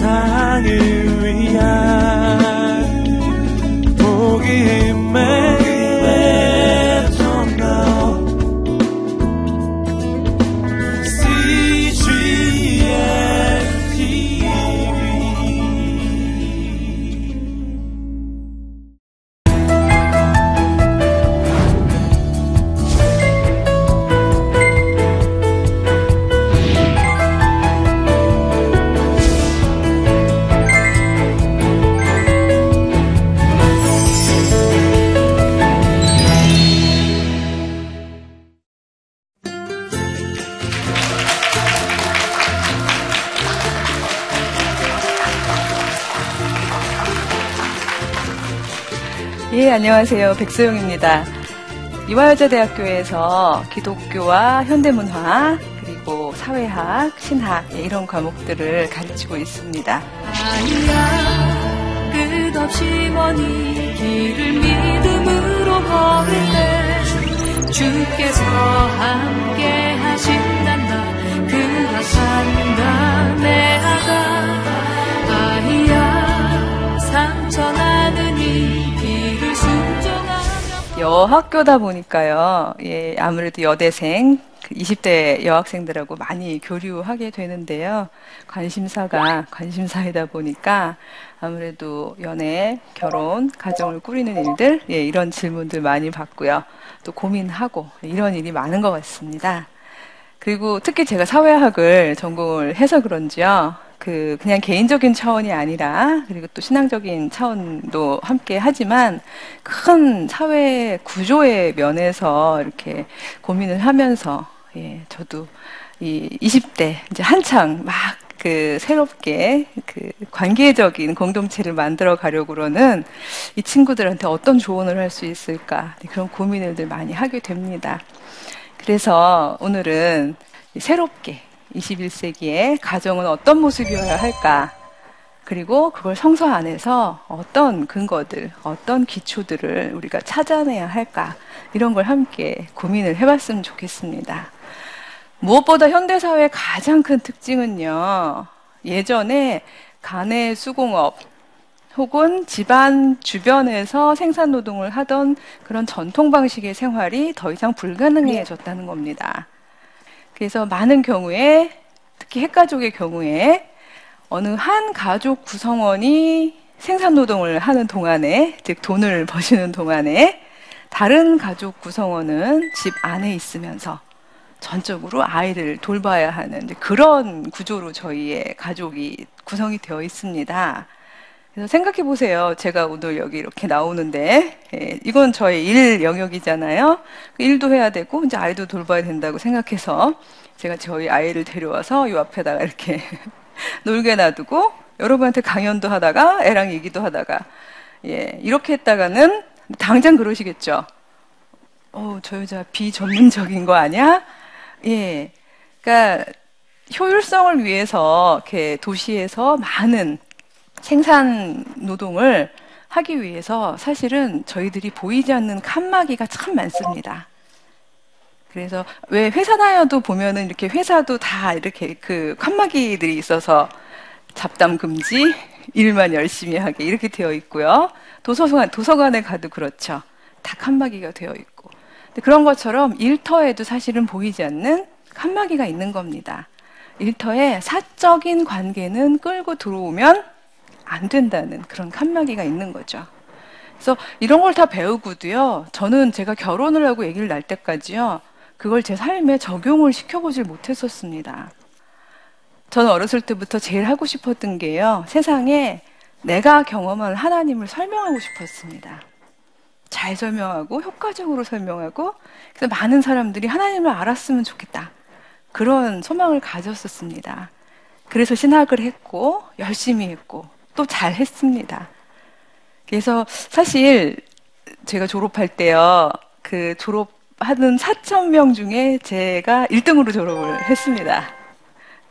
세상을 안녕하세요. 백소영입니다. 이화여자대학교에서 기독교와 현대문화, 그리고 사회학, 신학, 예, 이런 과목들을 가르치고 있습니다. 아니야, 끝없이 먼이 길을 믿음으로 걸을 때, 주께서 함께 하신단다, 그렇단다, 내 아가, 아이야, 상처 나는 이 여학교다 보니까요. 예, 아무래도 여대생, 20대 그 여학생들하고 많이 교류하게 되는데요. 관심사가 관심사이다 보니까 아무래도 연애, 결혼, 가정을 꾸리는 일들, 예, 이런 질문들 많이 받고요. 또 고민하고 이런 일이 많은 것 같습니다. 그리고 특히 제가 사회학을 전공을 해서 그런지요. 그 그냥 개인적인 차원이 아니라 그리고 또 신앙적인 차원도 함께 하지만 큰 사회 구조의 면에서 이렇게 고민을 하면서 예, 저도 이 20대 이제 한창 막 그 새롭게 그 관계적인 공동체를 만들어 가려고는 이 친구들한테 어떤 조언을 할 수 있을까 그런 고민을 많이 하게 됩니다. 그래서 오늘은 새롭게 21세기에 가정은 어떤 모습이어야 할까? 그리고 그걸 성서 안에서 어떤 근거들, 어떤 기초들을 우리가 찾아내야 할까? 이런 걸 함께 고민을 해봤으면 좋겠습니다. 무엇보다 현대사회의 가장 큰 특징은요, 예전에 가내 수공업, 혹은 집안 주변에서 생산 노동을 하던 그런 전통 방식의 생활이 더 이상 불가능해졌다는 겁니다. 그래서 많은 경우에 특히 핵가족의 경우에 어느 한 가족 구성원이 생산 노동을 하는 동안에 즉 돈을 버시는 동안에 다른 가족 구성원은 집 안에 있으면서 전적으로 아이를 돌봐야 하는 그런 구조로 저희의 가족이 구성이 되어 있습니다. 그래서 생각해 보세요. 제가 오늘 여기 이렇게 나오는데 예, 이건 저의 일 영역이잖아요. 그 일도 해야 되고 이제 아이도 돌봐야 된다고 생각해서 제가 저희 아이를 데려와서 이 앞에다가 이렇게 놀게 놔두고 여러분한테 강연도 하다가 애랑 얘기도 하다가 예, 이렇게 했다가는 당장 그러시겠죠. 어, 저 여자 비전문적인 거 아니야? 예. 그러니까 효율성을 위해서 이렇게 도시에서 많은 생산 노동을 하기 위해서 사실은 저희들이 보이지 않는 칸막이가 참 많습니다. 그래서 왜 회사 다녀도 보면은 이렇게 회사도 다 이렇게 그 칸막이들이 있어서 잡담 금지, 일만 열심히 하게 이렇게 되어 있고요. 도서관, 도서관에 가도 그렇죠. 다 칸막이가 되어 있고. 그런 것처럼 일터에도 사실은 보이지 않는 칸막이가 있는 겁니다. 일터에 사적인 관계는 끌고 들어오면 안 된다는 그런 칸막이가 있는 거죠. 그래서 이런 걸 다 배우고도요, 저는 제가 결혼을 하고 얘기를 날 때까지요, 그걸 제 삶에 적용을 시켜보질 못했었습니다. 저는 어렸을 때부터 제일 하고 싶었던 게요, 세상에 내가 경험한 하나님을 설명하고 싶었습니다. 잘 설명하고, 효과적으로 설명하고, 그래서 많은 사람들이 하나님을 알았으면 좋겠다. 그런 소망을 가졌었습니다. 그래서 신학을 했고, 열심히 했고, 또 잘했습니다. 그래서 사실 제가 졸업할 때요, 그 졸업하는 4천 명 중에 제가 1등으로 졸업을 했습니다.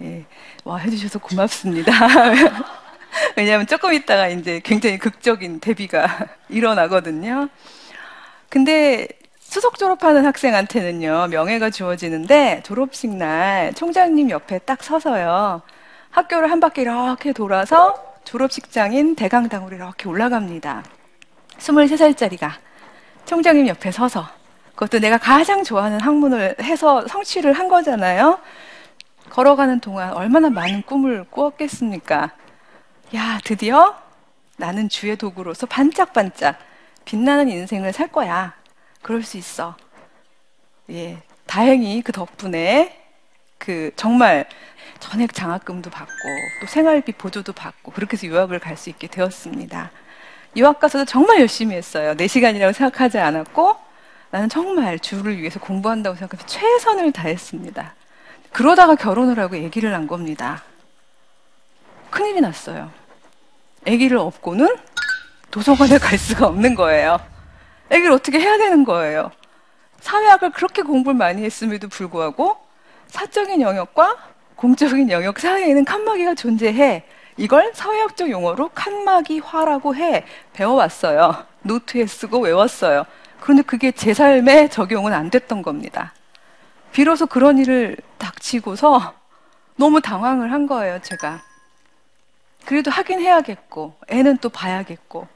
예, 와 해주셔서 고맙습니다. 왜냐하면 조금 있다가 이제 굉장히 극적인 데뷔가 일어나거든요. 근데 수석 졸업하는 학생한테는요, 명예가 주어지는데 졸업식 날 총장님 옆에 딱 서서요, 학교를 한 바퀴 이렇게 돌아서 졸업식장인 대강당으로 이렇게 올라갑니다. 23살짜리가 총장님 옆에 서서 그것도 내가 가장 좋아하는 학문을 해서 성취를 한 거잖아요. 걸어가는 동안 얼마나 많은 꿈을 꾸었겠습니까? 야, 드디어 나는 주의 도구로서 반짝반짝 빛나는 인생을 살 거야. 그럴 수 있어. 예, 다행히 그 덕분에 그 정말 전액 장학금도 받고 또 생활비 보조도 받고 그렇게 해서 유학을 갈 수 있게 되었습니다. 유학 가서도 정말 열심히 했어요. 4시간이라고 생각하지 않았고 나는 정말 주를 위해서 공부한다고 생각해서 최선을 다했습니다. 그러다가 결혼을 하고 아기를 낳은 겁니다. 큰일이 났어요. 아기를 업고는 도서관에 갈 수가 없는 거예요. 아기를 어떻게 해야 되는 거예요. 사회학을 그렇게 공부를 많이 했음에도 불구하고 사적인 영역과 공적인 영역 사이에는 칸막이가 존재해. 이걸 사회학적 용어로 칸막이화라고 해 배워왔어요. 노트에 쓰고 외웠어요. 그런데 그게 제 삶에 적용은 안 됐던 겁니다. 비로소 그런 일을 닥치고서 너무 당황을 한 거예요, 제가. 그래도 하긴 해야겠고, 애는 또 봐야겠고,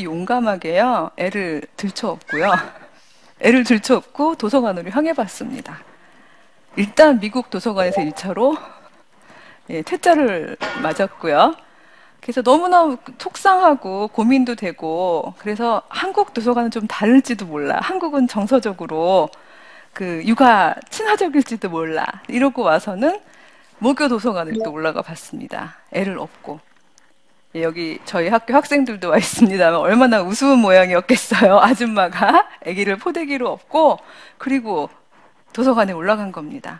용감하게요, 애를 들쳐업고요. 애를 들쳐업고 도서관으로 향해 봤습니다. 일단 미국 도서관에서 1차로 예, 퇴짜를 맞았고요. 그래서 너무나 속상하고 고민도 되고 그래서 한국 도서관은 좀 다를지도 몰라. 한국은 정서적으로 그 육아 친화적일지도 몰라. 이러고 와서는 모교 도서관을 또 올라가 봤습니다. 애를 업고. 예, 여기 저희 학교 학생들도 와 있습니다만 얼마나 우스운 모양이었겠어요. 아줌마가 아기를 포대기로 업고 그리고 도서관에 올라간 겁니다.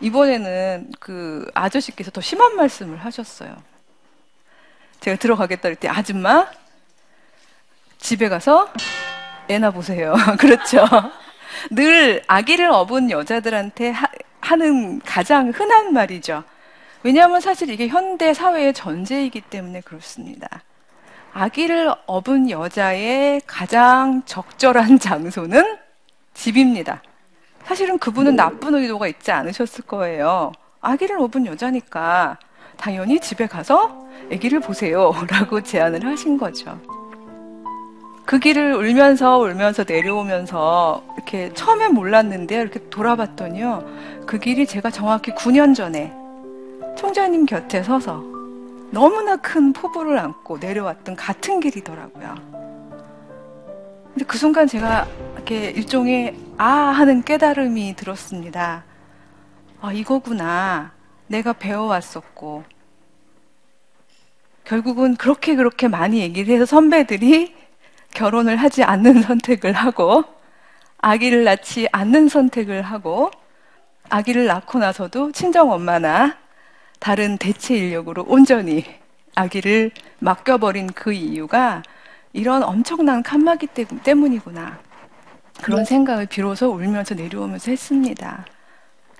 이번에는 그 아저씨께서 더 심한 말씀을 하셨어요. 제가 들어가겠다 그랬더니 아줌마 집에 가서 애나 보세요. 그렇죠. 늘 아기를 업은 여자들한테 하, 하는 가장 흔한 말이죠. 왜냐하면 사실 이게 현대 사회의 전제이기 때문에 그렇습니다. 아기를 업은 여자의 가장 적절한 장소는 집입니다. 사실은 그분은 나쁜 의도가 있지 않으셨을 거예요. 아기를 업은 여자니까 당연히 집에 가서 아기를 보세요. 라고 제안을 하신 거죠. 그 길을 울면서 울면서 내려오면서 이렇게 처음엔 몰랐는데 이렇게 돌아봤더니요. 그 길이 제가 정확히 9년 전에 총장님 곁에 서서 너무나 큰 포부를 안고 내려왔던 같은 길이더라고요. 근데 그 순간 제가 이렇게 일종의 아 하는 깨달음이 들었습니다. 아, 이거구나. 내가 배워왔었고. 결국은 그렇게 그렇게 많이 얘기를 해서 선배들이 결혼을 하지 않는 선택을 하고, 아기를 낳지 않는 선택을 하고, 아기를 낳고 나서도 친정 엄마나 다른 대체 인력으로 온전히 아기를 맡겨버린 그 이유가 이런 엄청난 칸막이 때문이구나. 그런 생각을 비로소 울면서 내려오면서 했습니다.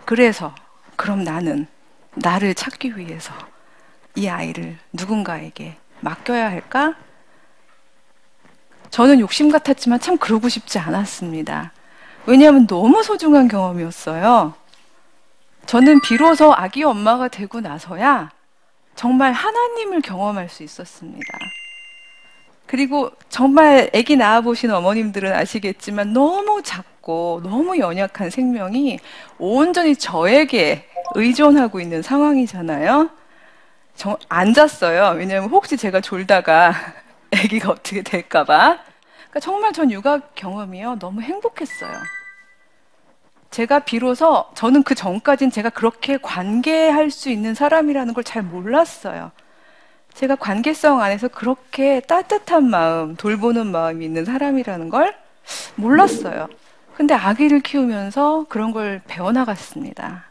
그래서, 그럼 나는 나를 찾기 위해서 이 아이를 누군가에게 맡겨야 할까? 저는 욕심 같았지만 참 그러고 싶지 않았습니다. 왜냐하면 너무 소중한 경험이었어요. 저는 비로소 아기 엄마가 되고 나서야 정말 하나님을 경험할 수 있었습니다. 그리고 정말 아기 낳아보신 어머님들은 아시겠지만 너무 작고 너무 연약한 생명이 온전히 저에게 의존하고 있는 상황이잖아요. 저 앉았어요. 왜냐하면 혹시 제가 졸다가 아기가 어떻게 될까봐. 그러니까 정말 전 육아 경험이요. 너무 행복했어요. 제가 비로소 저는 그 전까진 제가 그렇게 관계할 수 있는 사람이라는 걸 잘 몰랐어요. 제가 관계성 안에서 그렇게 따뜻한 마음, 돌보는 마음이 있는 사람이라는 걸 몰랐어요. 근데 아기를 키우면서 그런 걸 배워나갔습니다.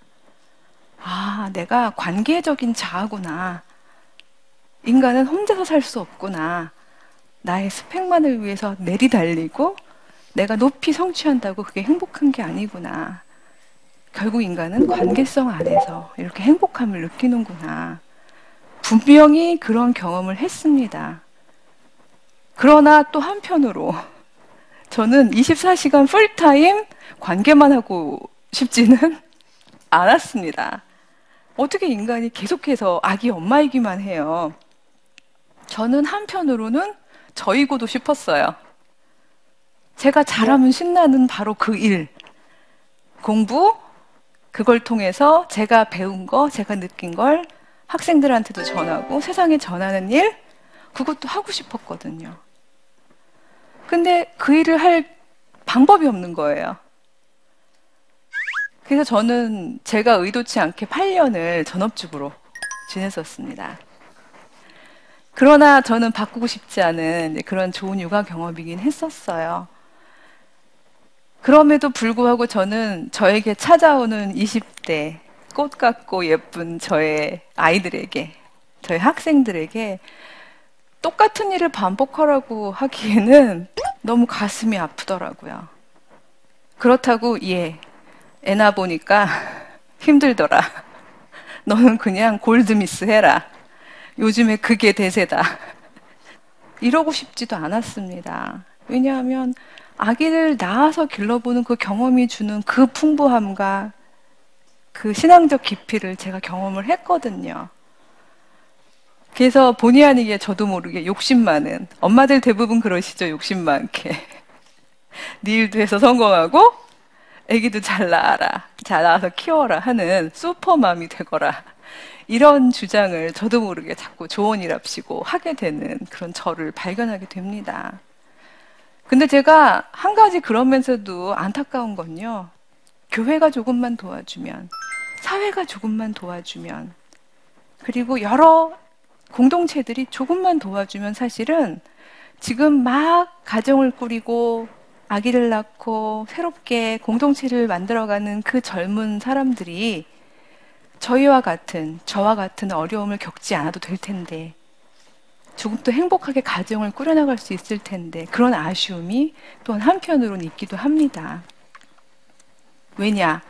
아, 내가 관계적인 자아구나. 인간은 혼자서 살 수 없구나. 나의 스펙만을 위해서 내리달리고 내가 높이 성취한다고 그게 행복한 게 아니구나. 결국 인간은 관계성 안에서 이렇게 행복함을 느끼는구나. 분명히 그런 경험을 했습니다. 그러나 또 한편으로 저는 24시간 풀타임 관계만 하고 싶지는 않았습니다. 어떻게 인간이 계속해서 아기 엄마이기만 해요. 저는 한편으로는 저이고도 싶었어요. 제가 잘하면 신나는 바로 그 일. 공부, 그걸 통해서 제가 배운 거, 제가 느낀 걸 학생들한테도 전하고 세상에 전하는 일, 그것도 하고 싶었거든요. 근데 그 일을 할 방법이 없는 거예요. 그래서 저는 제가 의도치 않게 8년을 전업주부로 지냈었습니다. 그러나 저는 바꾸고 싶지 않은 그런 좋은 육아 경험이긴 했었어요. 그럼에도 불구하고 저는 저에게 찾아오는 20대 꽃 같고 예쁜 저의 아이들에게, 저의 학생들에게 똑같은 일을 반복하라고 하기에는 너무 가슴이 아프더라고요. 그렇다고, 예, 애 낳아 보니까 힘들더라. 너는 그냥 골드미스 해라. 요즘에 그게 대세다. 이러고 싶지도 않았습니다. 왜냐하면 아기를 낳아서 길러보는 그 경험이 주는 그 풍부함과 그 신앙적 깊이를 제가 경험을 했거든요. 그래서 본의 아니게 저도 모르게 욕심 많은 엄마들 대부분 그러시죠 욕심 많게 네 일도 해서 성공하고 아기도 잘 낳아라 잘 낳아서 키워라 하는 슈퍼맘이 되거라 이런 주장을 저도 모르게 자꾸 조언이랍시고 하게 되는 그런 저를 발견하게 됩니다. 근데 제가 한 가지 그러면서도 안타까운 건요. 교회가 조금만 도와주면, 사회가 조금만 도와주면, 그리고 여러 공동체들이 조금만 도와주면 사실은 지금 막 가정을 꾸리고 아기를 낳고 새롭게 공동체를 만들어가는 그 젊은 사람들이 저희와 같은, 저와 같은 어려움을 겪지 않아도 될 텐데, 조금 더 행복하게 가정을 꾸려나갈 수 있을 텐데, 그런 아쉬움이 또한 한편으로는 있기도 합니다. 왜냐?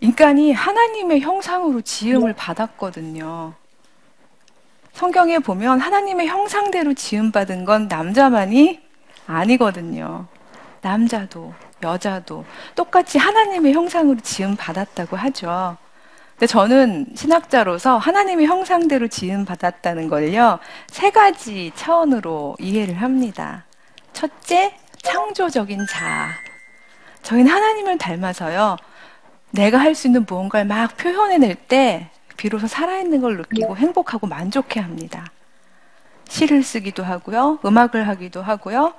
인간이 하나님의 형상으로 지음을 받았거든요. 성경에 보면 하나님의 형상대로 지음받은 건 남자만이 아니거든요. 남자도, 여자도 똑같이 하나님의 형상으로 지음받았다고 하죠. 근데 저는 신학자로서 하나님의 형상대로 지음 받았다는 걸요, 세 가지 차원으로 이해를 합니다. 첫째, 창조적인 자아. 저희는 하나님을 닮아서요, 내가 할 수 있는 무언가를 막 표현해낼 때, 비로소 살아있는 걸 느끼고 행복하고 만족해 합니다. 시를 쓰기도 하고요, 음악을 하기도 하고요,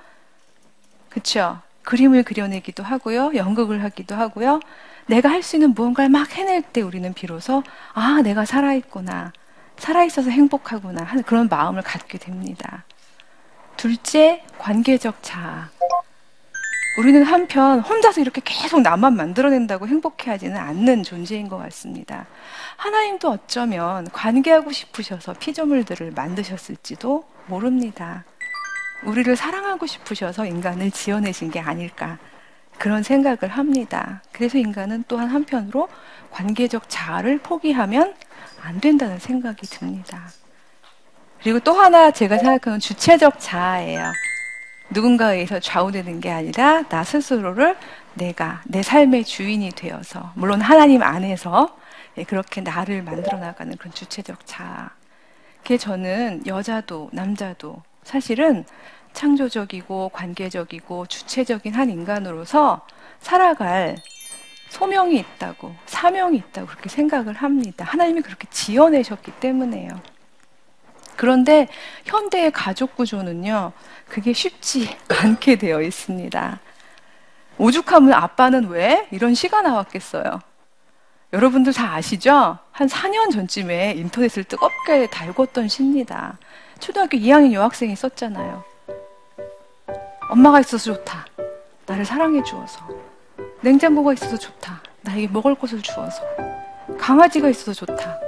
그쵸? 그림을 그려내기도 하고요, 연극을 하기도 하고요, 내가 할 수 있는 무언가를 막 해낼 때 우리는 비로소 아, 내가 살아있구나. 살아있어서 행복하구나 하는 그런 마음을 갖게 됩니다. 둘째, 관계적 자아. 우리는 한편 혼자서 이렇게 계속 나만 만들어낸다고 행복해하지는 않는 존재인 것 같습니다. 하나님도 어쩌면 관계하고 싶으셔서 피조물들을 만드셨을지도 모릅니다. 우리를 사랑하고 싶으셔서 인간을 지어내신 게 아닐까 그런 생각을 합니다. 그래서 인간은 또한 한편으로 관계적 자아를 포기하면 안 된다는 생각이 듭니다. 그리고 또 하나 제가 생각하는 주체적 자아예요. 누군가에 의해서 좌우되는 게 아니라 나 스스로를 내가 내 삶의 주인이 되어서 물론 하나님 안에서 예, 그렇게 나를 만들어 나가는 그런 주체적 자아. 그게 저는 여자도 남자도 사실은 창조적이고 관계적이고 주체적인 한 인간으로서 살아갈 소명이 있다고, 사명이 있다고 그렇게 생각을 합니다. 하나님이 그렇게 지어내셨기 때문에요. 그런데 현대의 가족 구조는요, 그게 쉽지 않게 되어 있습니다. 오죽하면 아빠는 왜 이런 시가 나왔겠어요? 여러분들 다 아시죠? 한 4년 전쯤에 인터넷을 뜨겁게 달궜던 시입니다. 초등학교 2학년 여학생이 썼잖아요. 엄마가 있어서 좋다. 나를 사랑해 주어서. 냉장고가 있어서 좋다. 나에게 먹을 것을 주어서. 강아지가 있어서 좋다.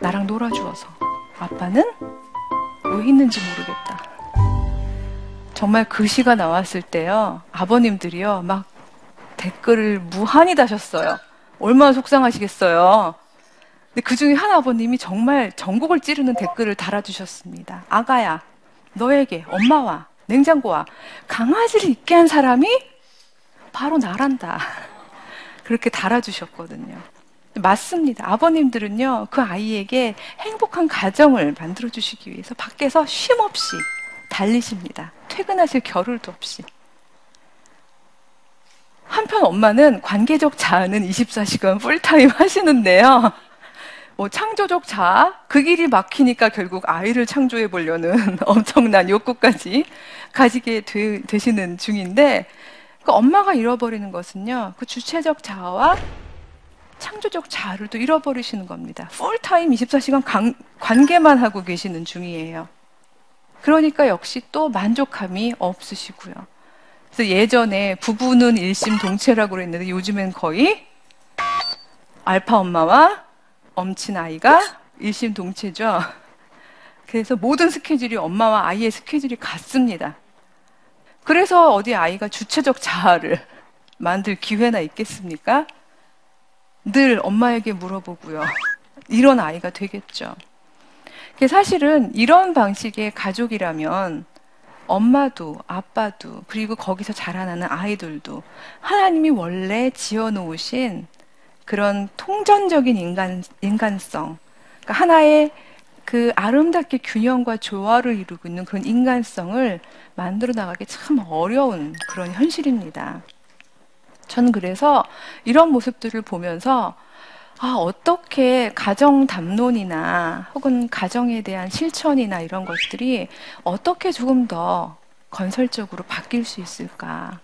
나랑 놀아주어서. 아빠는 왜 있는지 모르겠다. 정말 그 시가 나왔을 때요. 아버님들이요. 막 댓글을 무한히 다셨어요. 얼마나 속상하시겠어요. 근데 그 중에 한 아버님이 정말 전국을 찌르는 댓글을 달아주셨습니다. 아가야, 너에게 엄마와 냉장고와 강아지를 있게 한 사람이 바로 나란다. 그렇게 달아주셨거든요. 맞습니다. 아버님들은요, 그 아이에게 행복한 가정을 만들어 주시기 위해서 밖에서 쉼 없이 달리십니다. 퇴근하실 겨를도 없이. 한편 엄마는 관계적 자아는 24시간 풀타임 하시는데요. 뭐 창조적 자아, 그 길이 막히니까 결국 아이를 창조해 보려는 엄청난 욕구까지 가지게 되, 시는 중인데, 그 엄마가 잃어버리는 것은요, 그 주체적 자아와 창조적 자아를 또 잃어버리시는 겁니다. 풀타임 24시간 관, 관계만 하고 계시는 중이에요. 그러니까 역시 또 만족함이 없으시고요. 그래서 예전에 부부는 일심동체라고 그랬는데 요즘엔 거의 알파 엄마와 엄친 아이가 일심동체죠. 그래서 모든 스케줄이 엄마와 아이의 스케줄이 같습니다. 그래서 어디 아이가 주체적 자아를 만들 기회나 있겠습니까? 늘 엄마에게 물어보고요. 이런 아이가 되겠죠. 사실은 이런 방식의 가족이라면 엄마도 아빠도 그리고 거기서 자라나는 아이들도 하나님이 원래 지어놓으신 그런 통전적인 인간, 인간성, 그러니까 하나의 그 아름답게 균형과 조화를 이루고 있는 그런 인간성을 만들어 나가기 참 어려운 그런 현실입니다. 저는 그래서 이런 모습들을 보면서 아, 어떻게 가정 담론이나 혹은 가정에 대한 실천이나 이런 것들이 어떻게 조금 더 건설적으로 바뀔 수 있을까?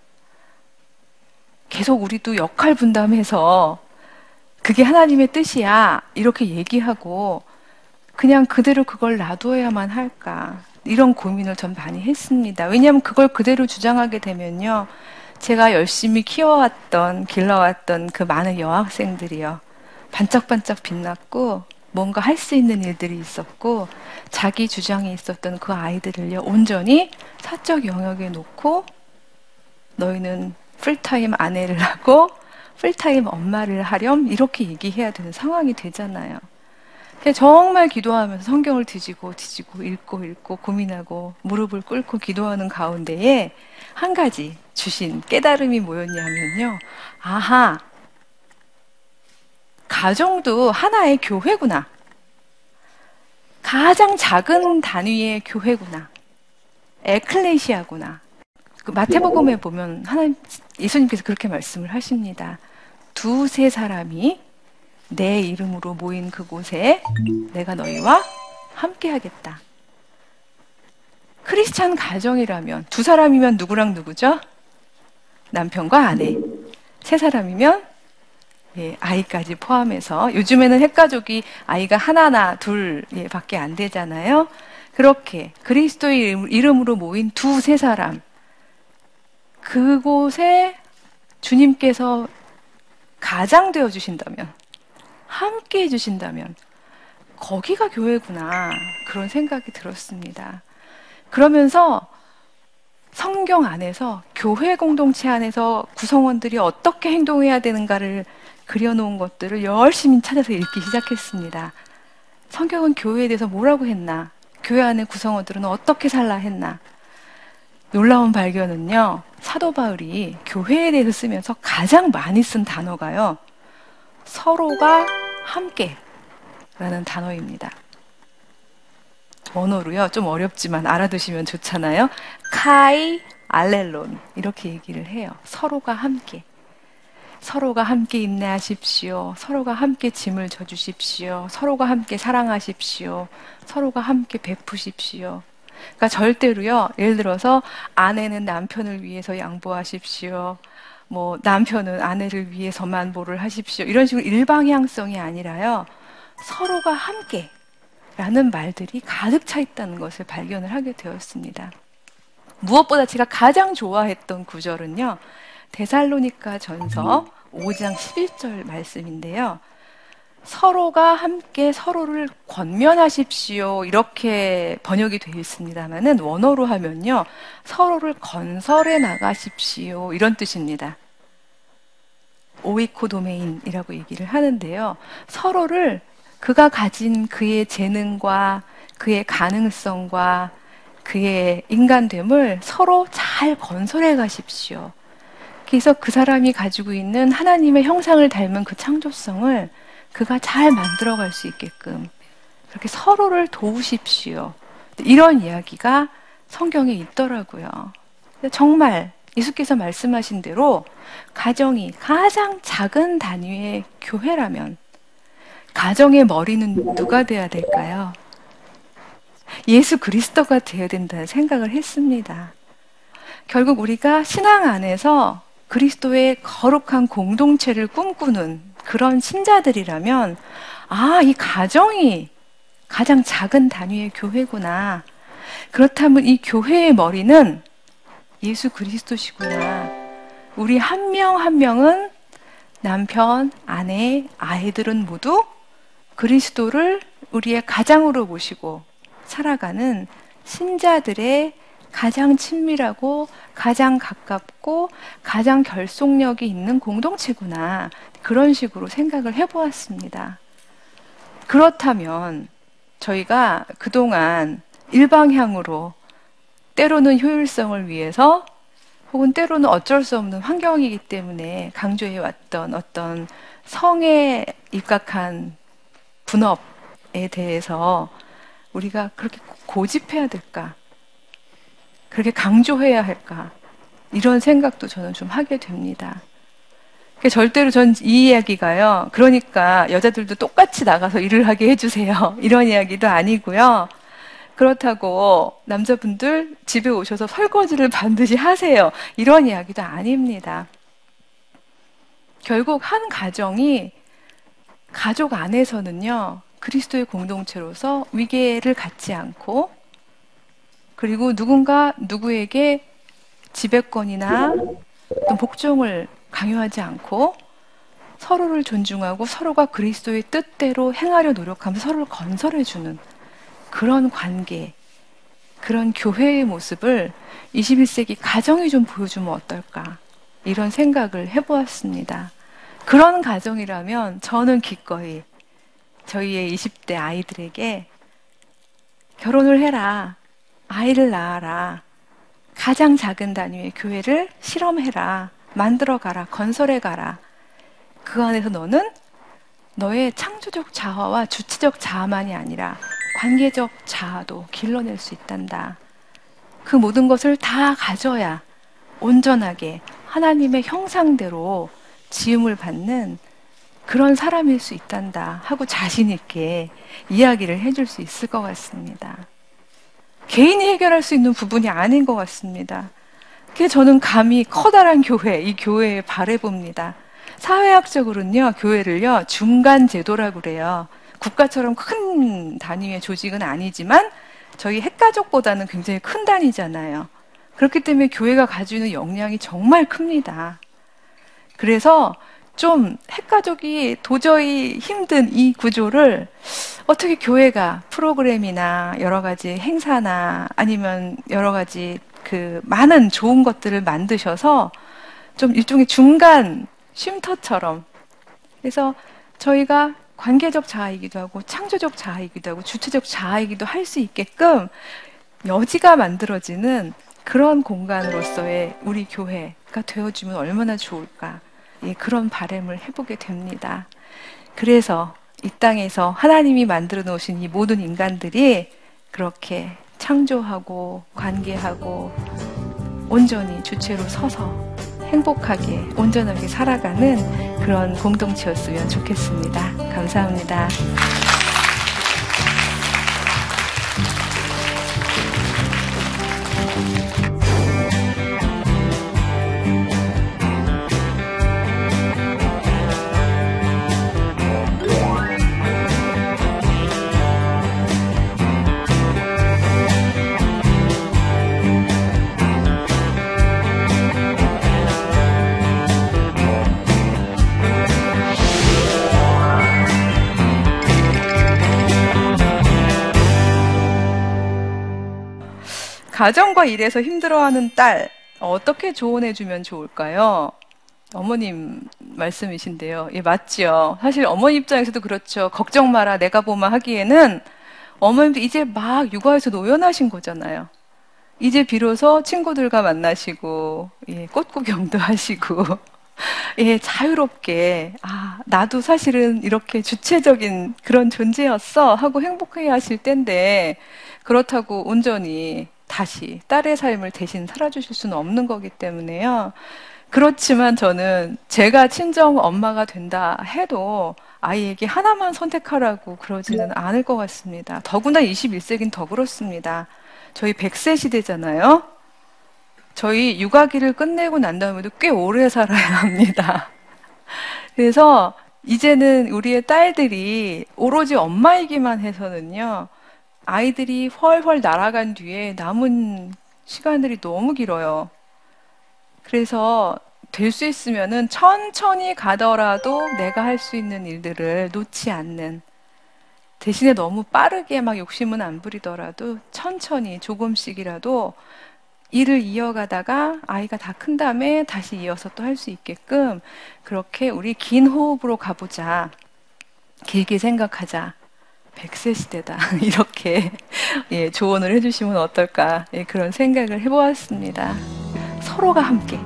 계속 우리도 역할 분담해서 그게 하나님의 뜻이야. 이렇게 얘기하고 그냥 그대로 그걸 놔둬야만 할까? 이런 고민을 전 많이 했습니다. 왜냐하면 그걸 그대로 주장하게 되면요. 제가 열심히 키워왔던, 길러왔던 그 많은 여학생들이요. 반짝반짝 빛났고 뭔가 할 수 있는 일들이 있었고 자기 주장이 있었던 그 아이들을요 온전히 사적 영역에 놓고 너희는 풀타임 아내를 하고 풀타임 엄마를 하렴 이렇게 얘기해야 되는 상황이 되잖아요. 정말 기도하면서 성경을 뒤지고 뒤지고 읽고 읽고 고민하고 무릎을 꿇고 기도하는 가운데에 한 가지 주신 깨달음이 뭐였냐면요. 아하, 가정도 하나의 교회구나. 가장 작은 단위의 교회구나. 에클레시아구나. 그 마태복음에 보면 하나님 예수님께서 그렇게 말씀을 하십니다. 두세 사람이 내 이름으로 모인 그곳에 내가 너희와 함께 하겠다. 크리스찬 가정이라면 두 사람이면 누구랑 누구죠? 남편과 아내. 세 사람이면 예, 아이까지 포함해서 요즘에는 핵가족이 아이가 하나나 둘 예, 밖에 안 되잖아요. 그렇게 그리스도의 이름으로 모인 두 세 사람 그곳에 주님께서 가장 되어 주신다면 함께 해 주신다면 거기가 교회구나 그런 생각이 들었습니다. 그러면서 성경 안에서 교회 공동체 안에서 구성원들이 어떻게 행동해야 되는가를 그려놓은 것들을 열심히 찾아서 읽기 시작했습니다. 성경은 교회에 대해서 뭐라고 했나? 교회 안의 구성원들은 어떻게 살라 했나? 놀라운 발견은요, 사도 바울이 교회에 대해서 쓰면서 가장 많이 쓴 단어가요, 서로가 함께 라는 단어입니다. 원어로요, 좀 어렵지만 알아두시면 좋잖아요. 카이 알렐론. 이렇게 얘기를 해요. 서로가 함께. 서로가 함께 인내하십시오. 서로가 함께 짐을 져주십시오. 서로가 함께 사랑하십시오. 서로가 함께 베푸십시오. 그러니까 절대로요, 예를 들어서 아내는 남편을 위해서 양보하십시오. 뭐, 남편은 아내를 위해서만 뭐를 하십시오. 이런 식으로 일방향성이 아니라요, 서로가 함께 라는 말들이 가득 차 있다는 것을 발견을 하게 되었습니다. 무엇보다 제가 가장 좋아했던 구절은요, 데살로니카 전서 5장 11절 말씀인데요. 서로가 함께 서로를 권면하십시오. 이렇게 번역이 되어 있습니다만은 원어로 하면요. 서로를 건설해 나가십시오. 이런 뜻입니다. 오이코 도메인이라고 얘기를 하는데요. 서로를 그가 가진 그의 재능과 그의 가능성과 그의 인간됨을 서로 잘 건설해 가십시오. 그래서 그 사람이 가지고 있는 하나님의 형상을 닮은 그 창조성을 그가 잘 만들어 갈 수 있게끔 그렇게 서로를 도우십시오. 이런 이야기가 성경에 있더라고요. 정말 예수께서 말씀하신 대로 가정이 가장 작은 단위의 교회라면 가정의 머리는 누가 돼야 될까요? 예수 그리스도가 되어야 된다는 생각을 했습니다. 결국 우리가 신앙 안에서 그리스도의 거룩한 공동체를 꿈꾸는 그런 신자들이라면 아, 이 가정이 가장 작은 단위의 교회구나. 그렇다면 이 교회의 머리는 예수 그리스도시구나. 우리 한 명한 명은 남편, 아내, 아이들은 모두 그리스도를 우리의 가장으로 모시고 살아가는 신자들의 가장 친밀하고 가장 가깝고 가장 결속력이 있는 공동체구나. 그런 식으로 생각을 해보았습니다. 그렇다면 저희가 그동안 일방향으로 때로는 효율성을 위해서 혹은 때로는 어쩔 수 없는 환경이기 때문에 강조해 왔던 어떤 성에 입각한 분업에 대해서 우리가 그렇게 고집해야 될까? 그렇게 강조해야 할까? 이런 생각도 저는 좀 하게 됩니다. 절대로 전 이 이야기가요. 그러니까 여자들도 똑같이 나가서 일을 하게 해주세요. 이런 이야기도 아니고요. 그렇다고 남자분들 집에 오셔서 설거지를 반드시 하세요. 이런 이야기도 아닙니다. 결국 한 가정이 가족 안에서는요, 그리스도의 공동체로서 위계를 갖지 않고, 그리고 누군가 누구에게 지배권이나 어떤 복종을 강요하지 않고, 서로를 존중하고 서로가 그리스도의 뜻대로 행하려 노력하면서 서로를 건설해주는 그런 관계, 그런 교회의 모습을 21세기 가정이 좀 보여주면 어떨까? 이런 생각을 해보았습니다. 그런 가정이라면 저는 기꺼이 저희의 20대 아이들에게 결혼을 해라. 아이를 낳아라. 가장 작은 단위의 교회를 실험해라. 만들어가라. 건설해가라. 그 안에서 너는 너의 창조적 자아와 주체적 자아만이 아니라 관계적 자아도 길러낼 수 있단다. 그 모든 것을 다 가져야 온전하게 하나님의 형상대로 지음을 받는 그런 사람일 수 있단다 하고 자신있게 이야기를 해줄 수 있을 것 같습니다. 개인이 해결할 수 있는 부분이 아닌 것 같습니다. 그게 저는 감히 커다란 교회, 이 교회에 바래봅니다. 사회학적으로는요, 교회를요, 중간 제도라고 그래요. 국가처럼 큰 단위의 조직은 아니지만 저희 핵가족보다는 굉장히 큰 단위잖아요. 그렇기 때문에 교회가 가지고 있는 역량이 정말 큽니다. 그래서 좀 핵가족이 도저히 힘든 이 구조를 어떻게 교회가 프로그램이나 여러 가지 행사나 아니면 여러 가지 그 많은 좋은 것들을 만드셔서 좀 일종의 중간 쉼터처럼 그래서 저희가 관계적 자아이기도 하고 창조적 자아이기도 하고 주체적 자아이기도 할 수 있게끔 여지가 만들어지는 그런 공간으로서의 우리 교회가 되어주면 얼마나 좋을까. 예, 그런 바램을 해보게 됩니다. 그래서 이 땅에서 하나님이 만들어 놓으신 이 모든 인간들이 그렇게 창조하고 관계하고 온전히 주체로 서서 행복하게 온전하게 살아가는 그런 공동체였으면 좋겠습니다. 감사합니다. 가정과 일에서 힘들어하는 딸 어떻게 조언해주면 좋을까요? 어머님 말씀이신데요. 예, 맞죠. 사실 어머니 입장에서도 그렇죠. 걱정 마라, 내가 보마 하기에는 어머님도 이제 막 육아에서 노연하신 거잖아요. 이제 비로소 친구들과 만나시고, 예, 꽃 구경도 하시고, 예, 자유롭게, 아, 나도 사실은 이렇게 주체적인 그런 존재였어 하고 행복해 하실 때인데, 그렇다고 온전히 다시 딸의 삶을 대신 살아주실 수는 없는 거기 때문에요. 그렇지만 저는 제가 친정 엄마가 된다 해도 아이에게 하나만 선택하라고 그러지는 않을 것 같습니다. 더구나 21세기는 더 그렇습니다. 저희 100세 시대잖아요. 저희 육아기를 끝내고 난 다음에도 꽤 오래 살아야 합니다. 그래서 이제는 우리의 딸들이 오로지 엄마이기만 해서는요, 아이들이 훨훨 날아간 뒤에 남은 시간들이 너무 길어요. 그래서 될 수 있으면은 천천히 가더라도 내가 할 수 있는 일들을 놓지 않는 대신에 너무 빠르게 막 욕심은 안 부리더라도 천천히 조금씩이라도 일을 이어가다가 아이가 다 큰 다음에 다시 이어서 또 할 수 있게끔 그렇게 우리 긴 호흡으로 가보자. 길게 생각하자. 백세 시대다. 이렇게 예, 조언을 해주시면 어떨까. 예, 그런 생각을 해보았습니다. 서로가 함께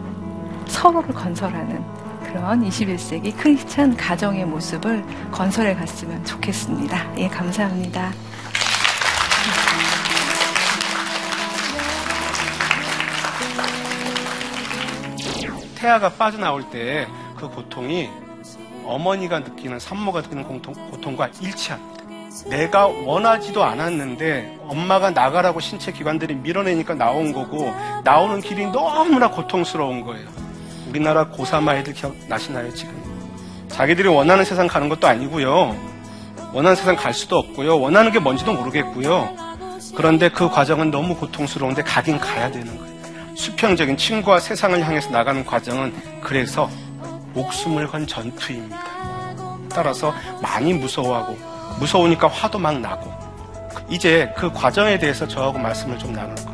서로를 건설하는 그런 21세기 크리스찬 가정의 모습을 건설해 갔으면 좋겠습니다. 예, 감사합니다. 태아가 빠져나올 때 그 고통이 어머니가 느끼는 산모가 느끼는 고통, 고통과 일치합니다. 내가 원하지도 않았는데 엄마가 나가라고 신체 기관들이 밀어내니까 나온 거고 나오는 길이 너무나 고통스러운 거예요. 우리나라 고3 아이들 기억나시나요 지금? 자기들이 원하는 세상 가는 것도 아니고요. 원하는 세상 갈 수도 없고요. 원하는 게 뭔지도 모르겠고요. 그런데 그 과정은 너무 고통스러운데 가긴 가야 되는 거예요. 수평적인 친구와 세상을 향해서 나가는 과정은 그래서 목숨을 건 전투입니다. 따라서 많이 무서워하고 무서우니까 화도 막 나고 이제 그 과정에 대해서 저하고 말씀을 좀 나눌 거예요.